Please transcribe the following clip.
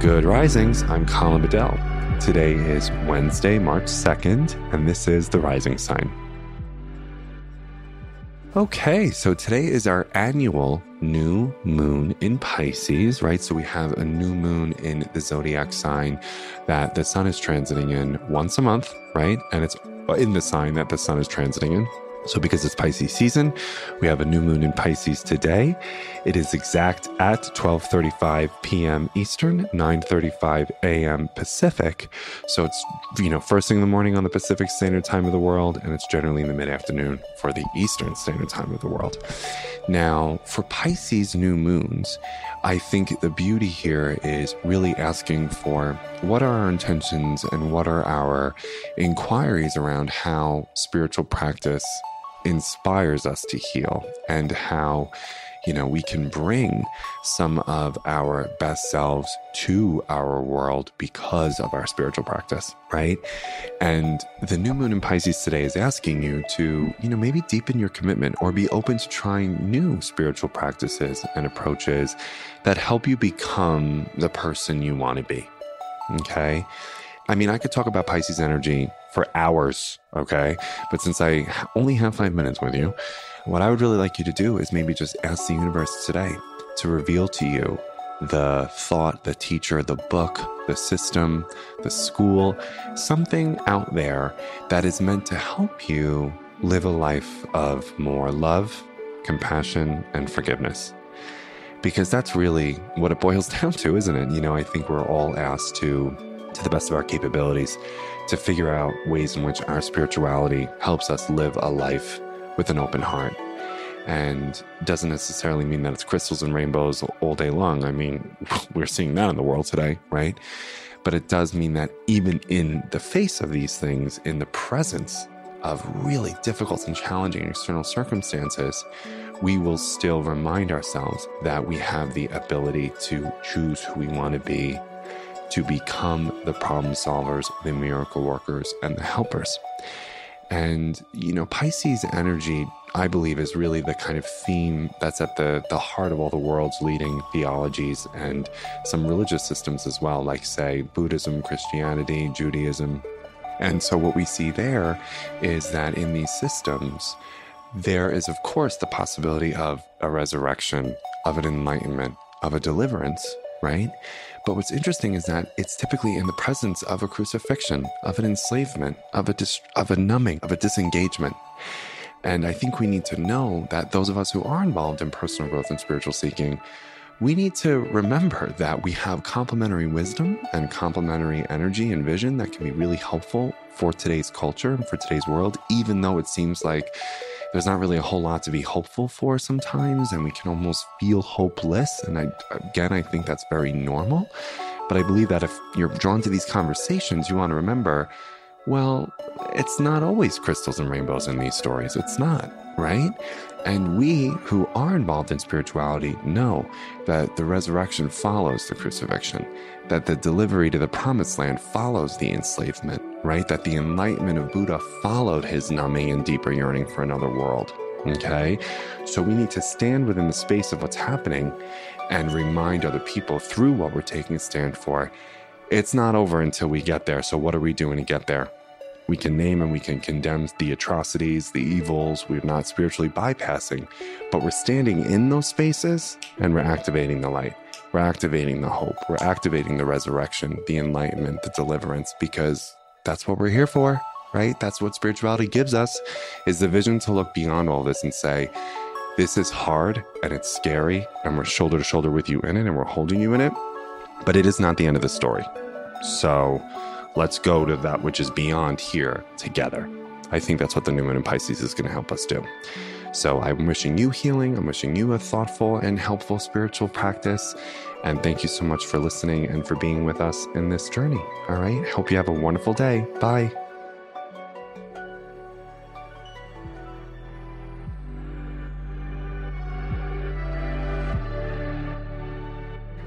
Good Risings. I'm Colin Bedell. Today is Wednesday, March 2nd, and this is the Rising Sign. Okay, so today is our annual new moon in Pisces, right? So we have a new moon in the zodiac sign that the sun is transiting in once a month, right? And it's in the sign that the sun is transiting in. So, because it's Pisces season, we have a new moon in Pisces today. It is exact at 12:35 p.m. Eastern, 9:35 a.m. Pacific. So it's you know first thing in the morning on the Pacific Standard Time of the world, and it's generally in the mid-afternoon for the Eastern Standard Time of the world. Now, for Pisces new moons, I think the beauty here is really asking for what are our intentions and what are our inquiries around how spiritual practice inspires us to heal and how you know we can bring some of our best selves to our world because of our spiritual practice right? And the new moon in pisces today is asking you to you know maybe deepen your commitment or be open to trying new spiritual practices and approaches that help you become the person you want to be okay I mean, I could talk about Pisces energy for hours, okay? But since I only have five minutes with you, what I would really like you to do is maybe just ask the universe today to reveal to you the thought, the teacher, the book, the system, the school, something out there that is meant to help you live a life of more love, compassion, and forgiveness. Because that's really what it boils down to, isn't it? You know, I think we're all asked to to the best of our capabilities to figure out ways in which our spirituality helps us live a life with an open heart. And doesn't necessarily mean that it's crystals and rainbows all day long. I mean, we're seeing that in the world today, right? But it does mean that even in the face of these things, in the presence of really difficult and challenging external circumstances, we will still remind ourselves that we have the ability to choose who we want to be to become the problem solvers, the miracle workers, and the helpers. And, you know, Pisces energy, I believe, is really the kind of theme that's at the, the heart of all the world's leading theologies and some religious systems as well, like, say, Buddhism, Christianity, Judaism. And so, what we see there is that in these systems, there is, of course, the possibility of a resurrection, of an enlightenment, of a deliverance, right? But what's interesting is that it's typically in the presence of a crucifixion, of an enslavement, of a dis- of a numbing, of a disengagement. And I think we need to know that those of us who are involved in personal growth and spiritual seeking, we need to remember that we have complementary wisdom and complementary energy and vision that can be really helpful for today's culture and for today's world, even though it seems like there's not really a whole lot to be hopeful for sometimes, and we can almost feel hopeless. And I, again, I think that's very normal. But I believe that if you're drawn to these conversations, you want to remember well, it's not always crystals and rainbows in these stories. It's not, right? And we who are involved in spirituality know that the resurrection follows the crucifixion, that the delivery to the promised land follows the enslavement, right? That the enlightenment of Buddha followed his numbing and deeper yearning for another world. Okay. So we need to stand within the space of what's happening and remind other people through what we're taking a stand for. It's not over until we get there. So, what are we doing to get there? We can name and we can condemn the atrocities, the evils. We're not spiritually bypassing, but we're standing in those spaces and we're activating the light. We're activating the hope. We're activating the resurrection, the enlightenment, the deliverance, because that's what we're here for, right? That's what spirituality gives us is the vision to look beyond all this and say, this is hard and it's scary and we're shoulder to shoulder with you in it and we're holding you in it, but it is not the end of the story. So let's go to that which is beyond here together. I think that's what the new moon in Pisces is going to help us do. So I'm wishing you healing. I'm wishing you a thoughtful and helpful spiritual practice. And thank you so much for listening and for being with us in this journey. All right. Hope you have a wonderful day. Bye.